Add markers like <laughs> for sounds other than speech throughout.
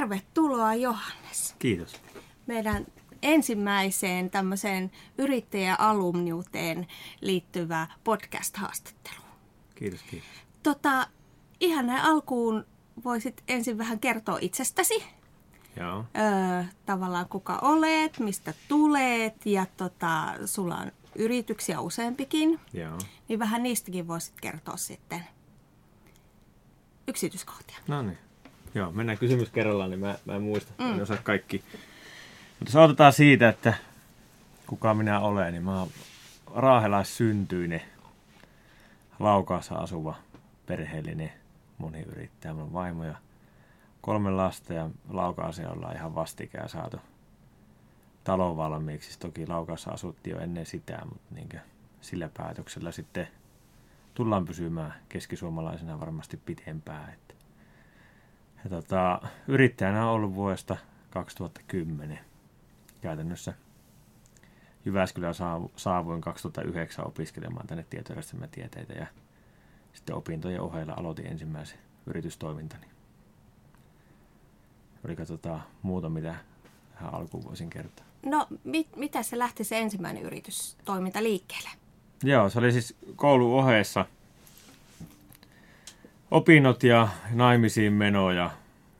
Tervetuloa Johannes. Kiitos. Meidän ensimmäiseen tämmöiseen yrittäjäalumniuteen liittyvää podcast-haastatteluun. Kiitos, kiitos. Tota, ihan näin alkuun voisit ensin vähän kertoa itsestäsi. Joo. Öö, tavallaan kuka olet, mistä tulet ja tota, sulla on yrityksiä useampikin. Joo. Niin vähän niistäkin voisit kertoa sitten yksityiskohtia. No niin. Joo, mennään kysymys kerrallaan, niin mä, mä en muista. Mm. En osaa kaikki. Mutta jos aloitetaan siitä, että kuka minä olen, niin mä oon raahelaissyntyinen, Laukaassa asuva perheellinen moniyrittäjä. Mulla on vaimo ja kolme lasta ja Laukaaseen ollaan ihan vastikään saatu talon valmiiksi. Toki Laukaassa asuttiin jo ennen sitä, mutta niin sillä päätöksellä sitten tullaan pysymään keskisuomalaisena varmasti pitempään. Että. Ja tota, yrittäjänä on ollut vuodesta 2010 käytännössä. Jyväskylään saavuin 2009 opiskelemaan tänne tieteitä ja sitten opintojen ohella aloitin ensimmäisen yritystoimintani. Oliko tota muuta, mitä tähän alkuun voisin kertoa? No, mit, mitä se lähti se ensimmäinen yritystoiminta liikkeelle? Joo, se oli siis koulu ohessa. Opinnot ja naimisiin meno ja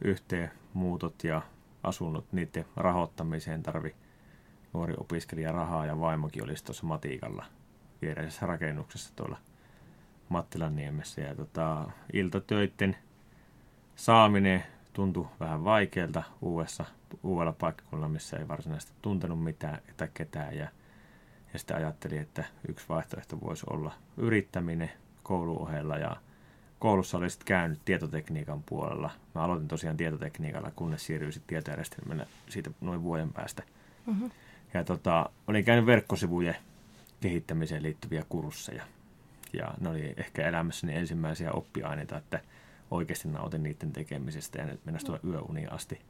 yhteen muutot ja asunnot, niiden rahoittamiseen tarvi nuori opiskelija rahaa ja vaimokin olisi tuossa matiikalla viereisessä rakennuksessa tuolla Mattilanniemessä. Ja tota, iltatöitten saaminen tuntui vähän vaikealta uudessa, uudella paikkakunnalla, missä ei varsinaisesti tuntenut mitään tai ketään. Ja, ja sitten ajattelin, että yksi vaihtoehto voisi olla yrittäminen kouluohella ja koulussa oli sitten käynyt tietotekniikan puolella. Mä aloitin tosiaan tietotekniikalla, kunnes siirryin sitten tietojärjestelmällä siitä noin vuoden päästä. Mm-hmm. Ja tota, olin käynyt verkkosivujen kehittämiseen liittyviä kursseja. Ja ne oli ehkä elämässäni ensimmäisiä oppiaineita, että oikeasti nautin niiden tekemisestä ja nyt mennä tuolla yöuniin asti.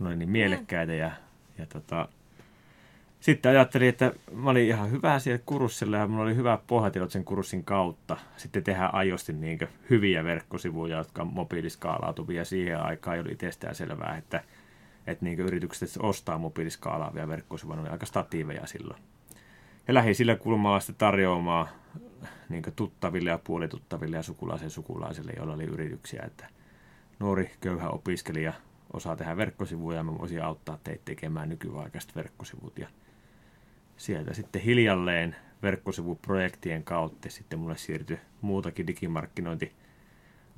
Ne oli niin mielekkäitä ja, ja tota, sitten ajattelin, että mä olin ihan hyvä siellä kurssilla ja mulla oli hyvä pohjatiedot sen kurssin kautta. Sitten tehdään ajosti niin hyviä verkkosivuja, jotka on mobiiliskaalautuvia. Siihen aikaan oli itsestään selvää, että, että niin yritykset ostaa mobiiliskaalaavia verkkosivuja. Ne oli aika statiiveja silloin. Ja lähdin sillä kulmalla sitten tarjoamaan niin tuttaville ja puolituttaville ja sukulaisen sukulaisille, joilla oli yrityksiä, että nuori köyhä opiskelija osaa tehdä verkkosivuja ja mä voisin auttaa teitä tekemään nykyaikaiset verkkosivut. Ja sieltä sitten hiljalleen verkkosivuprojektien kautta sitten mulle siirtyi muutakin digimarkkinointi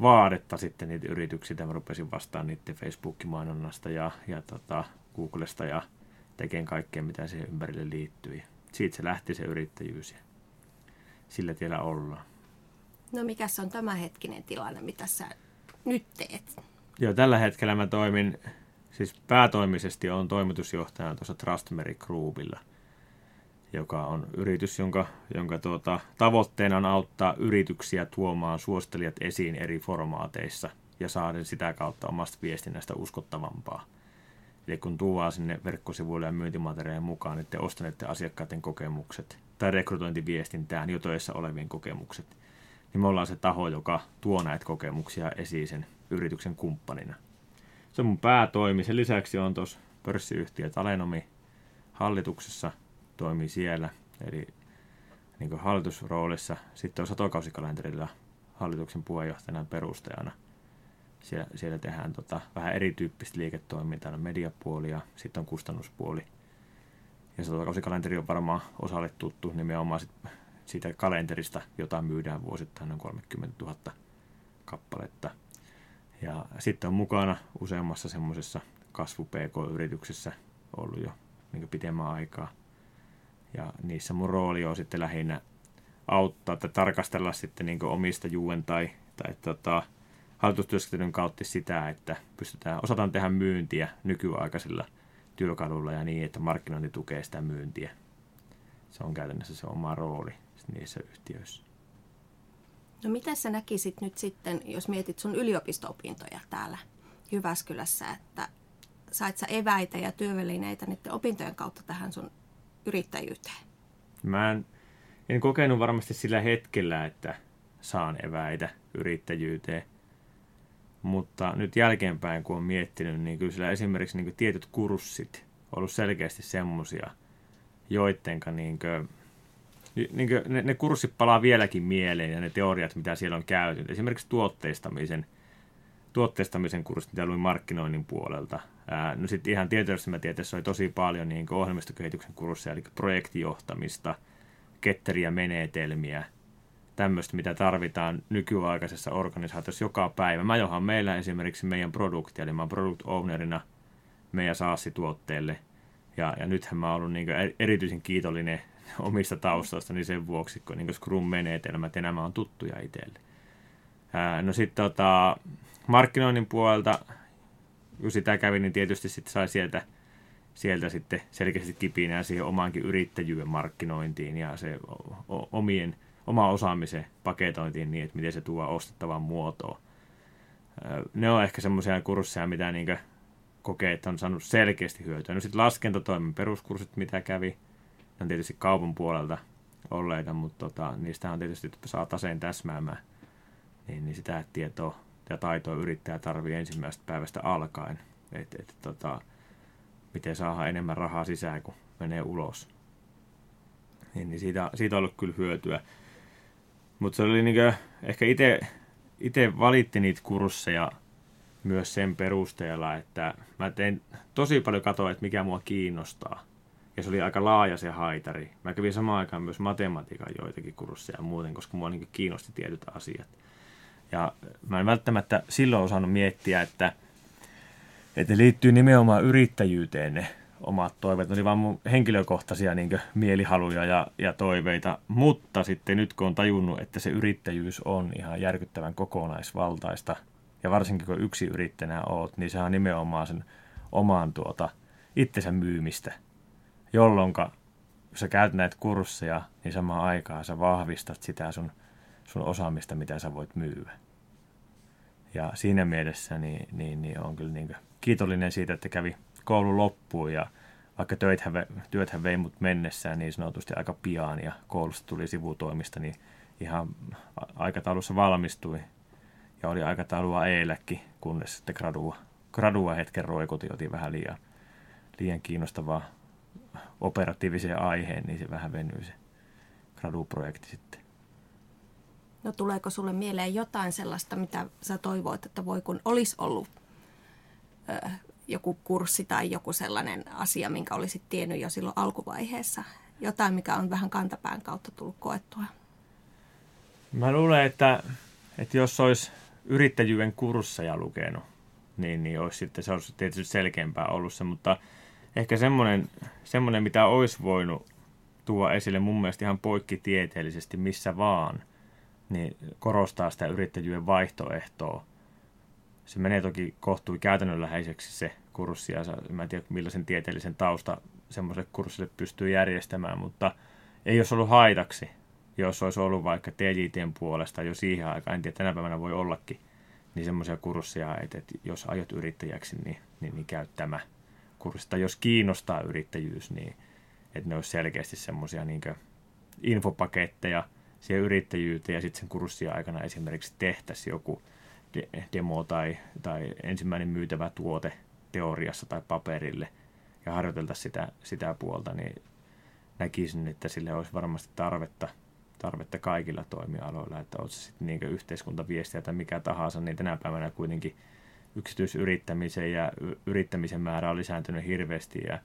vaadetta sitten niitä yrityksiä. Mä rupesin vastaan niiden Facebook-mainonnasta ja, ja tota, Googlesta ja tekemään kaikkea, mitä siihen ympärille liittyy. Siitä se lähti se yrittäjyys ja sillä tiellä ollaan. No mikä on tämänhetkinen tilanne, mitä sä nyt teet? Joo, tällä hetkellä mä toimin, siis päätoimisesti on toimitusjohtajana tuossa Trustmeri Groupilla – joka on yritys, jonka, jonka tuota, tavoitteena on auttaa yrityksiä tuomaan suostelijat esiin eri formaateissa ja saada sitä kautta omasta viestinnästä uskottavampaa. Eli kun tuovaa sinne verkkosivuille ja myyntimateriaalien mukaan niin ostaneiden asiakkaiden kokemukset tai rekrytointiviestintään jo töissä olevien kokemukset, niin me ollaan se taho, joka tuo näitä kokemuksia esiin sen yrityksen kumppanina. Se on mun päätoimi. Sen lisäksi on tuossa pörssiyhtiö Talenomi hallituksessa – toimii siellä, eli niin hallitusroolissa. Sitten on satokausikalenterilla hallituksen puheenjohtajana perustajana. Siellä, siellä tehdään tota, vähän erityyppistä liiketoimintaa, mediapuoli ja sitten on kustannuspuoli. Ja satokausikalenteri on varmaan osalle tuttu nimenomaan sit, siitä kalenterista, jota myydään vuosittain noin 30 000 kappaletta. Ja sitten on mukana useammassa semmoisessa kasvu PK-yrityksessä ollut jo niin pitemmän aikaa – ja niissä mun rooli on sitten lähinnä auttaa tai tarkastella sitten niin omistajuuden tai, tai tota, hallitustyöskentelyn kautta sitä, että pystytään, osataan tehdä myyntiä nykyaikaisilla työkaluilla ja niin, että markkinointi tukee sitä myyntiä. Se on käytännössä se oma rooli niissä yhtiöissä. No mitä sä näkisit nyt sitten, jos mietit sun yliopisto-opintoja täällä Jyväskylässä, että sait sä eväitä ja työvälineitä niiden opintojen kautta tähän sun yrittäjyyteen? Mä en, en kokenut varmasti sillä hetkellä, että saan eväitä yrittäjyyteen. mutta nyt jälkeenpäin kun on miettinyt, niin kyllä sillä esimerkiksi niin tietyt kurssit on ollut selkeästi semmoisia, joittenka niin kuin, niin kuin ne, ne kurssit palaa vieläkin mieleen ja ne teoriat, mitä siellä on käyty. Esimerkiksi tuotteistamisen, tuotteistamisen kurssit, mitä luin markkinoinnin puolelta. No sitten ihan tieteessä oli tosi paljon niin ohjelmistokehityksen kursseja, eli projektijohtamista, ketteriä menetelmiä, tämmöistä, mitä tarvitaan nykyaikaisessa organisaatiossa joka päivä. Mä johan meillä esimerkiksi meidän produktia, eli mä oon product ownerina meidän SaaS-tuotteelle. Ja, ja nythän mä oon ollut niin erityisen kiitollinen <laughs> omista taustoista, niin sen vuoksi, kun niin Scrum-menetelmät ja nämä on tuttuja itselle. No sitten tota, markkinoinnin puolelta, kun sitä kävi, niin tietysti sitten sai sieltä, sieltä sitten selkeästi kipinää siihen omaankin yrittäjyyden markkinointiin ja se omien, oma osaamisen paketointiin niin, että miten se tuo ostettavan muotoon. Ne on ehkä semmoisia kursseja, mitä niin kokee, että on saanut selkeästi hyötyä. No sitten laskentatoimen peruskurssit, mitä kävi, on tietysti kaupan puolelta olleita, mutta tota, niistä on tietysti, että saa taseen täsmäämään, niin, niin sitä tietoa ja taitoa yrittää tarvii ensimmäisestä päivästä alkaen, että et, tota, miten saadaan enemmän rahaa sisään, kun menee ulos. Niin, niin siitä, siitä on ollut kyllä hyötyä. Mutta se oli niinkö, ehkä itse valitti niitä kursseja myös sen perusteella, että mä tein tosi paljon katoa, että mikä mua kiinnostaa. Ja se oli aika laaja se haitari. Mä kävin samaan aikaan myös matematiikan joitakin kursseja muuten, koska mua niin kiinnosti tietyt asiat. Ja mä en välttämättä silloin osannut miettiä, että, että liittyy nimenomaan yrittäjyyteen ne omat toiveet. Ne oli vaan mun henkilökohtaisia niin mielihaluja ja, ja toiveita. Mutta sitten nyt kun on tajunnut, että se yrittäjyys on ihan järkyttävän kokonaisvaltaista, ja varsinkin kun yksi yrittäjänä oot, niin sehän on nimenomaan sen oman tuota, itsensä myymistä – jolloin kun sä käyt näitä kursseja, niin samaan aikaan sä vahvistat sitä sun, sun osaamista, mitä sä voit myyä. Ja siinä mielessä niin, niin, niin on kyllä niin kiitollinen siitä, että kävi koulu loppuun ja vaikka työthän, työthän vei mut mennessään niin sanotusti aika pian ja koulusta tuli sivutoimista, niin ihan aikataulussa valmistui ja oli aikataulua eiläkin, kunnes sitten gradua, gradua hetken roikutin, vähän liian, liian kiinnostavaa operatiiviseen aiheen, niin se vähän venyy se gradu-projekti sitten. No tuleeko sulle mieleen jotain sellaista, mitä sä toivoit, että voi kun olisi ollut ö, joku kurssi tai joku sellainen asia, minkä olisit tiennyt jo silloin alkuvaiheessa? Jotain, mikä on vähän kantapään kautta tullut koettua? Mä luulen, että, että jos olisi yrittäjyyden kursseja lukenut, niin, niin olisi sitten, se olisi tietysti selkeämpää ollut se, mutta – ehkä semmoinen, semmoinen, mitä olisi voinut tuoda esille mun mielestä ihan poikkitieteellisesti missä vaan, niin korostaa sitä yrittäjyyden vaihtoehtoa. Se menee toki kohtui käytännönläheiseksi se kurssi, ja mä en tiedä millaisen tieteellisen tausta semmoiselle kurssille pystyy järjestämään, mutta ei olisi ollut haitaksi, jos olisi ollut vaikka TJTn puolesta jo siihen aikaan, en tiedä, tänä päivänä voi ollakin, niin semmoisia kursseja, että, että jos aiot yrittäjäksi, niin, niin, niin käy tämä kurssista, jos kiinnostaa yrittäjyys, niin että ne olisi selkeästi semmoisia niin infopaketteja siihen yrittäjyyteen ja sitten sen kurssin aikana esimerkiksi tehtäisiin joku demo tai, tai ensimmäinen myytävä tuote teoriassa tai paperille ja harjoiteltaisiin sitä, sitä puolta, niin näkisin, että sille olisi varmasti tarvetta, tarvetta kaikilla toimialoilla, että olisi sitten niin yhteiskuntaviestiä tai mikä tahansa, niin tänä päivänä kuitenkin – yksityisyrittämisen ja yrittämisen määrä on lisääntynyt hirveästi ja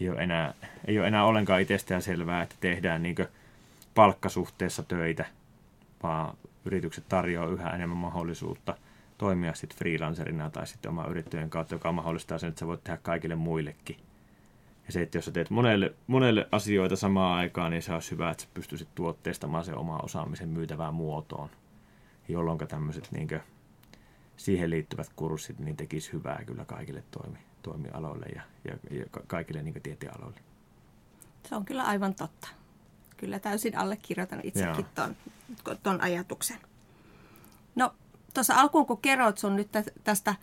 ei ole enää, ei ole enää ollenkaan itsestään selvää, että tehdään niin palkkasuhteessa töitä, vaan yritykset tarjoavat yhä enemmän mahdollisuutta toimia sitten freelancerina tai sitten oma yrittäjän kautta, joka mahdollistaa sen, että sä voit tehdä kaikille muillekin. Ja se, että jos sä teet monelle, monelle asioita samaan aikaan, niin se olisi hyvä, että sä pystyisit tuotteistamaan se oma osaamisen myytävään muotoon, jolloin tämmöiset niin siihen liittyvät kurssit niin tekisi hyvää kyllä kaikille toimi, toimialoille ja, ja, ja kaikille niin tieteenaloille. Se on kyllä aivan totta. Kyllä täysin allekirjoitan itsekin ton, ton ajatuksen. No tuossa alkuun kun kerroit sun nyt tästä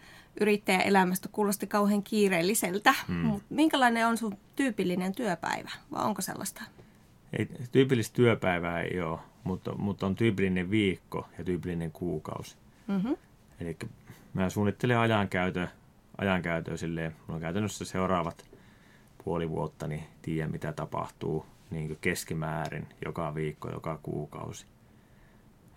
yrittäjäelämästä, kuulosti kauhean kiireelliseltä, hmm. mutta minkälainen on sun tyypillinen työpäivä, vai onko sellaista? Ei, tyypillistä työpäivää ei ole, mutta, mutta on tyypillinen viikko ja tyypillinen kuukausi. Mm-hmm. Eli mä suunnittelen ajankäytön, ajankäytön silleen, mulla on käytännössä seuraavat puoli vuotta, niin tiedän mitä tapahtuu niin keskimäärin joka viikko, joka kuukausi.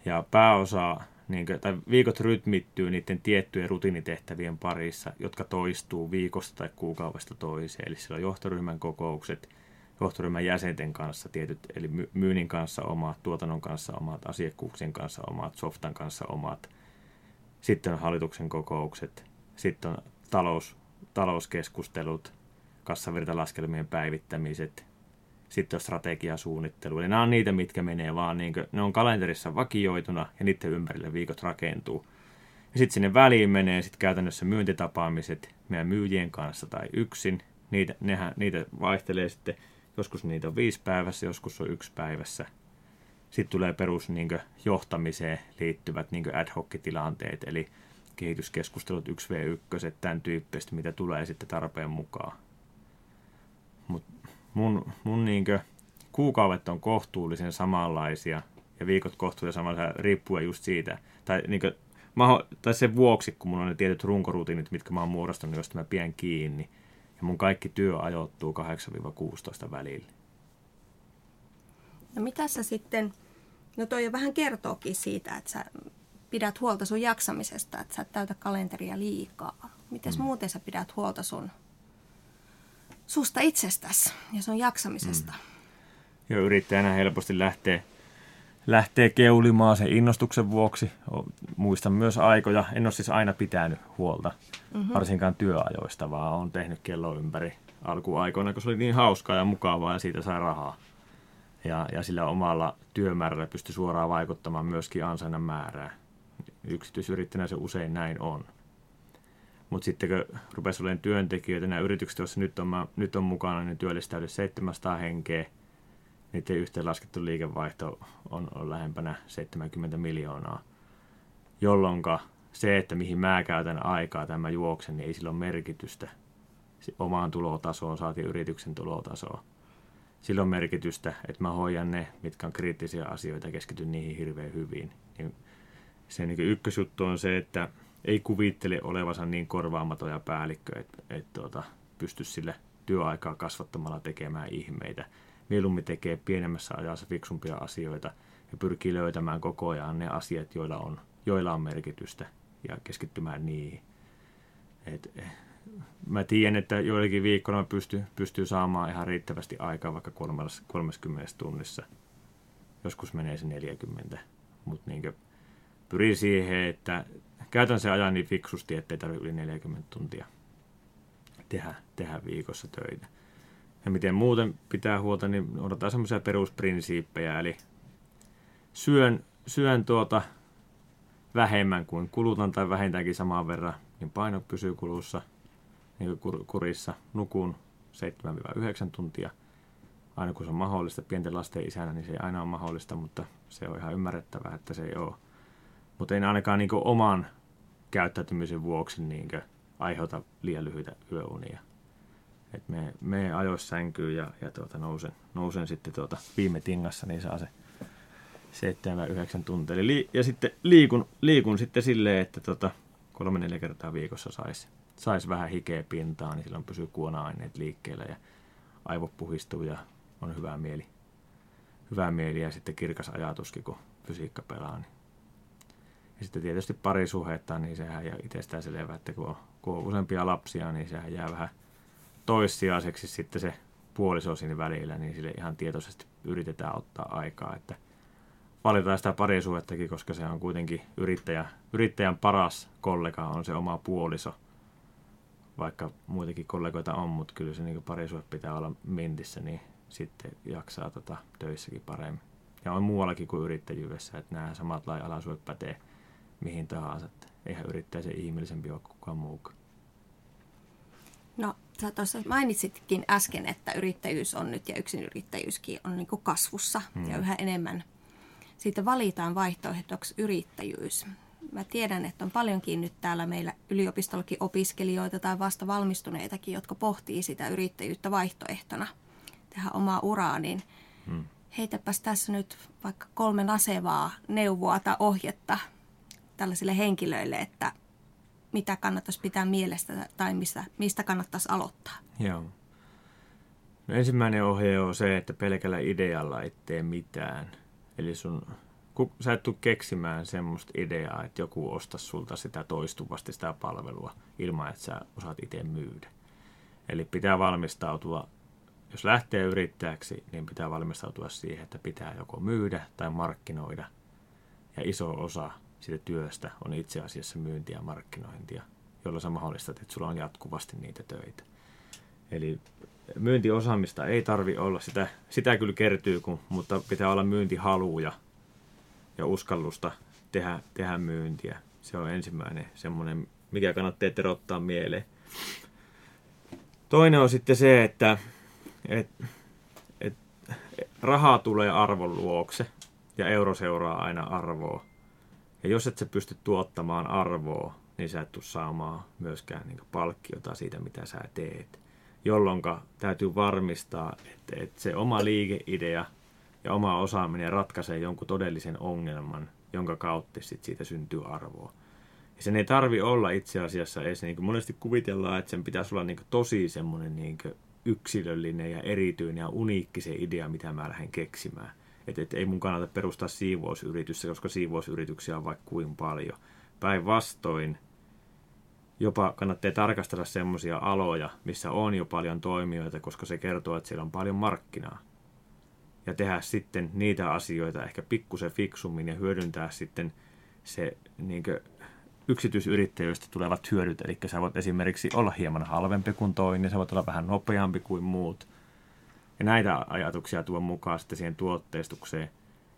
Ja pääosa, niin kuin, tai viikot rytmittyy niiden tiettyjen rutiinitehtävien parissa, jotka toistuu viikosta tai kuukaudesta toiseen. Eli siellä on johtoryhmän kokoukset, johtoryhmän jäsenten kanssa tietyt, eli myynnin kanssa omat, tuotannon kanssa omat, asiakkuuksien kanssa omat, softan kanssa omat. Sitten on hallituksen kokoukset, sitten on talous, talouskeskustelut, kassavirtalaskelmien päivittämiset, sitten on strategiasuunnittelu. Eli nämä on niitä, mitkä menee vaan, niin kuin, ne on kalenterissa vakioituna ja niiden ympärille viikot rakentuu. Ja sitten sinne väliin menee sitten käytännössä myyntitapaamiset meidän myyjien kanssa tai yksin. Niitä, nehän, niitä vaihtelee sitten, joskus niitä on viisi päivässä, joskus on yksi päivässä. Sitten tulee perus niin kuin, johtamiseen liittyvät niin ad hoc-tilanteet, eli kehityskeskustelut 1v1, tämän tyyppistä, mitä tulee sitten tarpeen mukaan. Mutta mun, mun niinkö kuukaudet on kohtuullisen samanlaisia ja viikot kohtuullisen samanlaisia riippuen just siitä. Tai, niinkö, maho, tai sen vuoksi, kun mulla on ne tietyt runkorutiinit, mitkä mä oon muodostanut, josta mä pidän kiinni. Ja mun kaikki työ ajoittuu 8-16 välillä. No mitä sä sitten, no toi jo vähän kertookin siitä, että sä pidät huolta sun jaksamisesta, että sä et täytä kalenteria liikaa. Miten mm. muuten sä pidät huolta sun susta itsestäsi ja sun jaksamisesta. Mm. Joo, yrittäjänä helposti lähtee, lähtee keulimaan sen innostuksen vuoksi. Muistan myös aikoja, en ole siis aina pitänyt huolta, mm-hmm. varsinkaan työajoista, vaan on tehnyt kello ympäri alkuaikoina, kun se oli niin hauskaa ja mukavaa ja siitä sai rahaa. Ja, ja sillä omalla työmäärällä pystyi suoraan vaikuttamaan myöskin ansainnan määrää. Yksityisyrittäjänä se usein näin on. Mutta sitten kun rupesi olemaan työntekijöitä, nämä yritykset, joissa nyt on, nyt on mukana, niin työllistää yli 700 henkeä. Niiden yhteenlaskettu liikevaihto on, on lähempänä 70 miljoonaa, jolloin se, että mihin mä käytän aikaa tämä juoksen, niin ei sillä ole merkitystä. Omaan tulotasoon saatiin yrityksen tulotasoon. Sillä on merkitystä, että mä hoidan ne, mitkä on kriittisiä asioita ja keskityn niihin hirveän hyvin. Niin se niin ykkösjuttu on se, että ei kuvittele olevansa niin korvaamaton ja päällikkö, että et, tuota, pystyisi sille työaikaa kasvattamalla tekemään ihmeitä. Mieluummin tekee pienemmässä ajassa fiksumpia asioita ja pyrkii löytämään koko ajan ne asiat, joilla on, joilla on merkitystä ja keskittymään niihin. Et, eh, mä tiedän, että joillakin viikkoina pystyy, pystyy saamaan ihan riittävästi aikaa vaikka 30 tunnissa. Joskus menee se 40, mutta niin pyrin siihen, että käytän sen ajan niin fiksusti, ettei tarvitse yli 40 tuntia tehdä, tehdä viikossa töitä. Ja miten muuten pitää huolta, niin odotetaan semmoisia perusprinsiippejä, eli syön, syön tuota vähemmän kuin kulutan tai vähintäänkin samaan verran, niin paino pysyy kulussa, niin kuin kurissa. Nukun 7-9 tuntia, aina kun se on mahdollista. Pienten lasten isänä, niin se ei aina ole mahdollista, mutta se on ihan ymmärrettävää, että se ei ole. Mutta ei ainakaan niin oman käyttäytymisen vuoksi niin aiheuta liian lyhyitä yöunia. Et me, me ajoissa sänkyy ja, ja tuota, nousen, nousen sitten tuota, viime tingassa, niin saa se 7-9 tuntia. Eli, ja sitten liikun, liikun sitten silleen, että tota, kolme-neljä kertaa viikossa saisi sais vähän hikeä pintaa, niin silloin pysyy kuona-aineet liikkeellä ja aivot puhistuu ja on hyvä mieli. Hyvä mieli ja sitten kirkas ajatuskin, kun fysiikka pelaa, niin ja sitten tietysti parisuhetta, niin sehän ja itsestään selvä, että kun on, kun on useampia lapsia, niin sehän jää vähän toissijaiseksi sitten se puoliso siinä välillä, niin sille ihan tietoisesti yritetään ottaa aikaa, että valitaan sitä parisuhettakin, koska se on kuitenkin yrittäjä, yrittäjän paras kollega on se oma puoliso, vaikka muitakin kollegoita on, mutta kyllä se niin parisuhe pitää olla mintissä, niin sitten jaksaa tota, töissäkin paremmin. Ja on muuallakin kuin yrittäjyydessä, että nämä samat lainalaisuudet pätee – mihin tahansa. Että eihän yrittäjä se ihmeellisempi ole kukaan muukaan. No, sä tuossa mainitsitkin äsken, että yrittäjyys on nyt ja yrittäjyyskin on niin kasvussa hmm. ja yhä enemmän siitä valitaan vaihtoehdoksi yrittäjyys. Mä tiedän, että on paljonkin nyt täällä meillä yliopistollakin opiskelijoita tai vasta valmistuneitakin, jotka pohtii sitä yrittäjyyttä vaihtoehtona tehdä omaa uraa, niin hmm. heitäpäs tässä nyt vaikka kolme nasevaa neuvoa tai ohjetta tällaisille henkilöille, että mitä kannattaisi pitää mielestä tai mistä, mistä kannattaisi aloittaa? Joo. No ensimmäinen ohje on se, että pelkällä idealla ei tee mitään. Eli sun, kun sä et tule keksimään semmoista ideaa, että joku ostaisi sulta sitä toistuvasti sitä palvelua ilman, että sä osaat itse myydä. Eli pitää valmistautua, jos lähtee yrittäjäksi, niin pitää valmistautua siihen, että pitää joko myydä tai markkinoida. Ja iso osa siitä työstä on itse asiassa myyntiä ja markkinointia, jolla sä mahdollistat, että sulla on jatkuvasti niitä töitä. Eli myyntiosaamista ei tarvi olla, sitä, sitä kyllä kertyy, kun, mutta pitää olla myyntihaluja ja uskallusta tehdä, tehdä myyntiä. Se on ensimmäinen semmoinen, mikä kannattaa terottaa mieleen. Toinen on sitten se, että et, et, rahaa tulee arvon luokse ja euro seuraa aina arvoa. Ja jos et sä pysty tuottamaan arvoa, niin sä et tule saamaan myöskään niin palkkiota siitä, mitä sä teet. Jolloin täytyy varmistaa, että, että se oma liikeidea ja oma osaaminen ratkaisee jonkun todellisen ongelman, jonka kautta sit siitä syntyy arvoa. Ja sen ei tarvi olla itse asiassa edes, niin kuin monesti kuvitellaan, että sen pitäisi olla niin tosi semmoinen niin yksilöllinen ja erityinen ja uniikki se idea, mitä mä lähden keksimään. Että et ei mun kannata perustaa siivousyritystä, koska siivousyrityksiä on vaikka kuin paljon. Päinvastoin jopa kannattaa tarkastella semmoisia aloja, missä on jo paljon toimijoita, koska se kertoo, että siellä on paljon markkinaa. Ja tehdä sitten niitä asioita ehkä pikkusen fiksummin ja hyödyntää sitten se niin yksityisyrittäjyydestä tulevat hyödyt. Eli sä voit esimerkiksi olla hieman halvempi kuin toinen, sä voit olla vähän nopeampi kuin muut. Ja näitä ajatuksia tuo mukaan sitten siihen tuotteistukseen.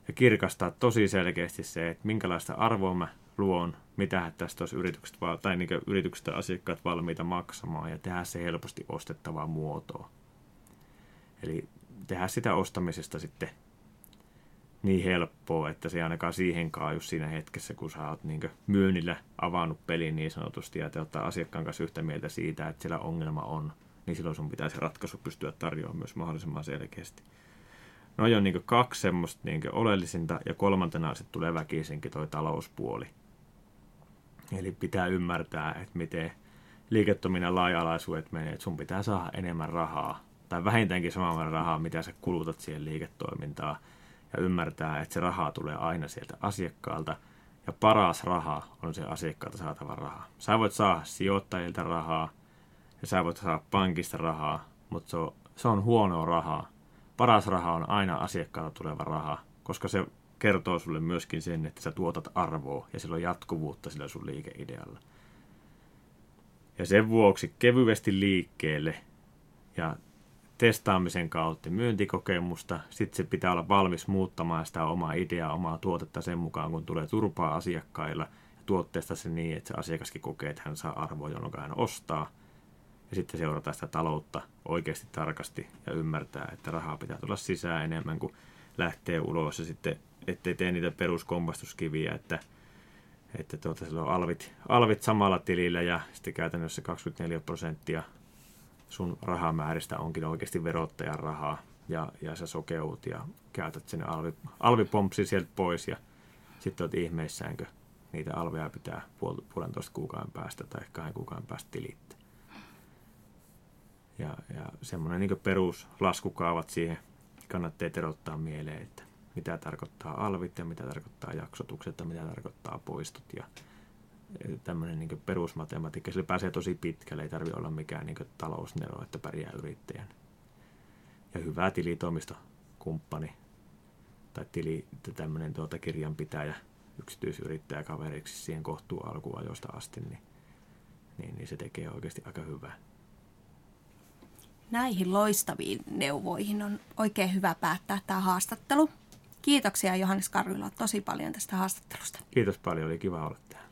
Ja kirkastaa tosi selkeästi se, että minkälaista arvoa mä luon, mitä tästä olisi yritykset, tai niin yritykset ja asiakkaat valmiita maksamaan ja tehdä se helposti ostettavaa muotoa. Eli tehdä sitä ostamisesta sitten niin helppoa, että se ei ainakaan siihen kaaju siinä hetkessä, kun sä oot niin myynnillä avannut pelin niin sanotusti ja te ottaa asiakkaan kanssa yhtä mieltä siitä, että siellä ongelma on, niin silloin sun pitäisi ratkaisu pystyä tarjoamaan myös mahdollisimman selkeästi. No on niin kaksi semmoista niin oleellisinta ja kolmantena sitten tulee väkisinkin toi talouspuoli. Eli pitää ymmärtää, että miten liiketoiminnan laaja-alaisuudet menee, että sun pitää saada enemmän rahaa tai vähintäänkin saman rahaa, mitä sä kulutat siihen liiketoimintaan ja ymmärtää, että se rahaa tulee aina sieltä asiakkaalta ja paras raha on se asiakkaalta saatava raha. Sä voit saada sijoittajilta rahaa ja sä voit saada pankista rahaa, mutta se on, se on huonoa rahaa. Paras raha on aina asiakkaalta tuleva raha, koska se kertoo sulle myöskin sen, että sä tuotat arvoa ja sillä on jatkuvuutta sillä sun liikeidealla. Ja sen vuoksi kevyesti liikkeelle ja testaamisen kautta myyntikokemusta. Sitten se pitää olla valmis muuttamaan sitä omaa ideaa, omaa tuotetta sen mukaan, kun tulee turpaa asiakkailla. Ja tuotteesta se niin, että se asiakaskin kokee, että hän saa arvoa, jolloin hän ostaa. Ja sitten seurata sitä taloutta oikeasti tarkasti ja ymmärtää, että rahaa pitää tulla sisään enemmän kuin lähtee ulos. Ja sitten ettei tee niitä peruskompastuskiviä, että, että tuota, on alvit, alvit samalla tilillä ja sitten käytännössä 24 prosenttia sun rahamääristä onkin oikeasti verottajan rahaa ja, ja sä sokeut ja käytät sen alvi, alvipompsi sieltä pois ja sitten oot ihmeissäänkö niitä alveja pitää puol, puolentoista kuukauden päästä tai kahden kuukauden päästä tilittää. Ja, ja semmoinen niin perusłaskukaavat siihen kannattaa erottaa mieleen, että mitä tarkoittaa alvit ja mitä tarkoittaa jaksotukset ja mitä tarkoittaa poistot ja tämmöinen niin perusmatematiikka. Sillä pääsee tosi pitkälle, ei tarvitse olla mikään niin talousnero, että pärjää yrittäjän. Ja hyvä tilitoimistokumppani tai tili, tämmöinen tuota kirjanpitäjä, yksityisyrittäjä kaveriksi siihen kohtuu alkuajoista asti, niin, niin, niin se tekee oikeasti aika hyvää. Näihin loistaviin neuvoihin on oikein hyvä päättää tämä haastattelu. Kiitoksia Johannes Karvila tosi paljon tästä haastattelusta. Kiitos paljon, oli kiva olla täällä.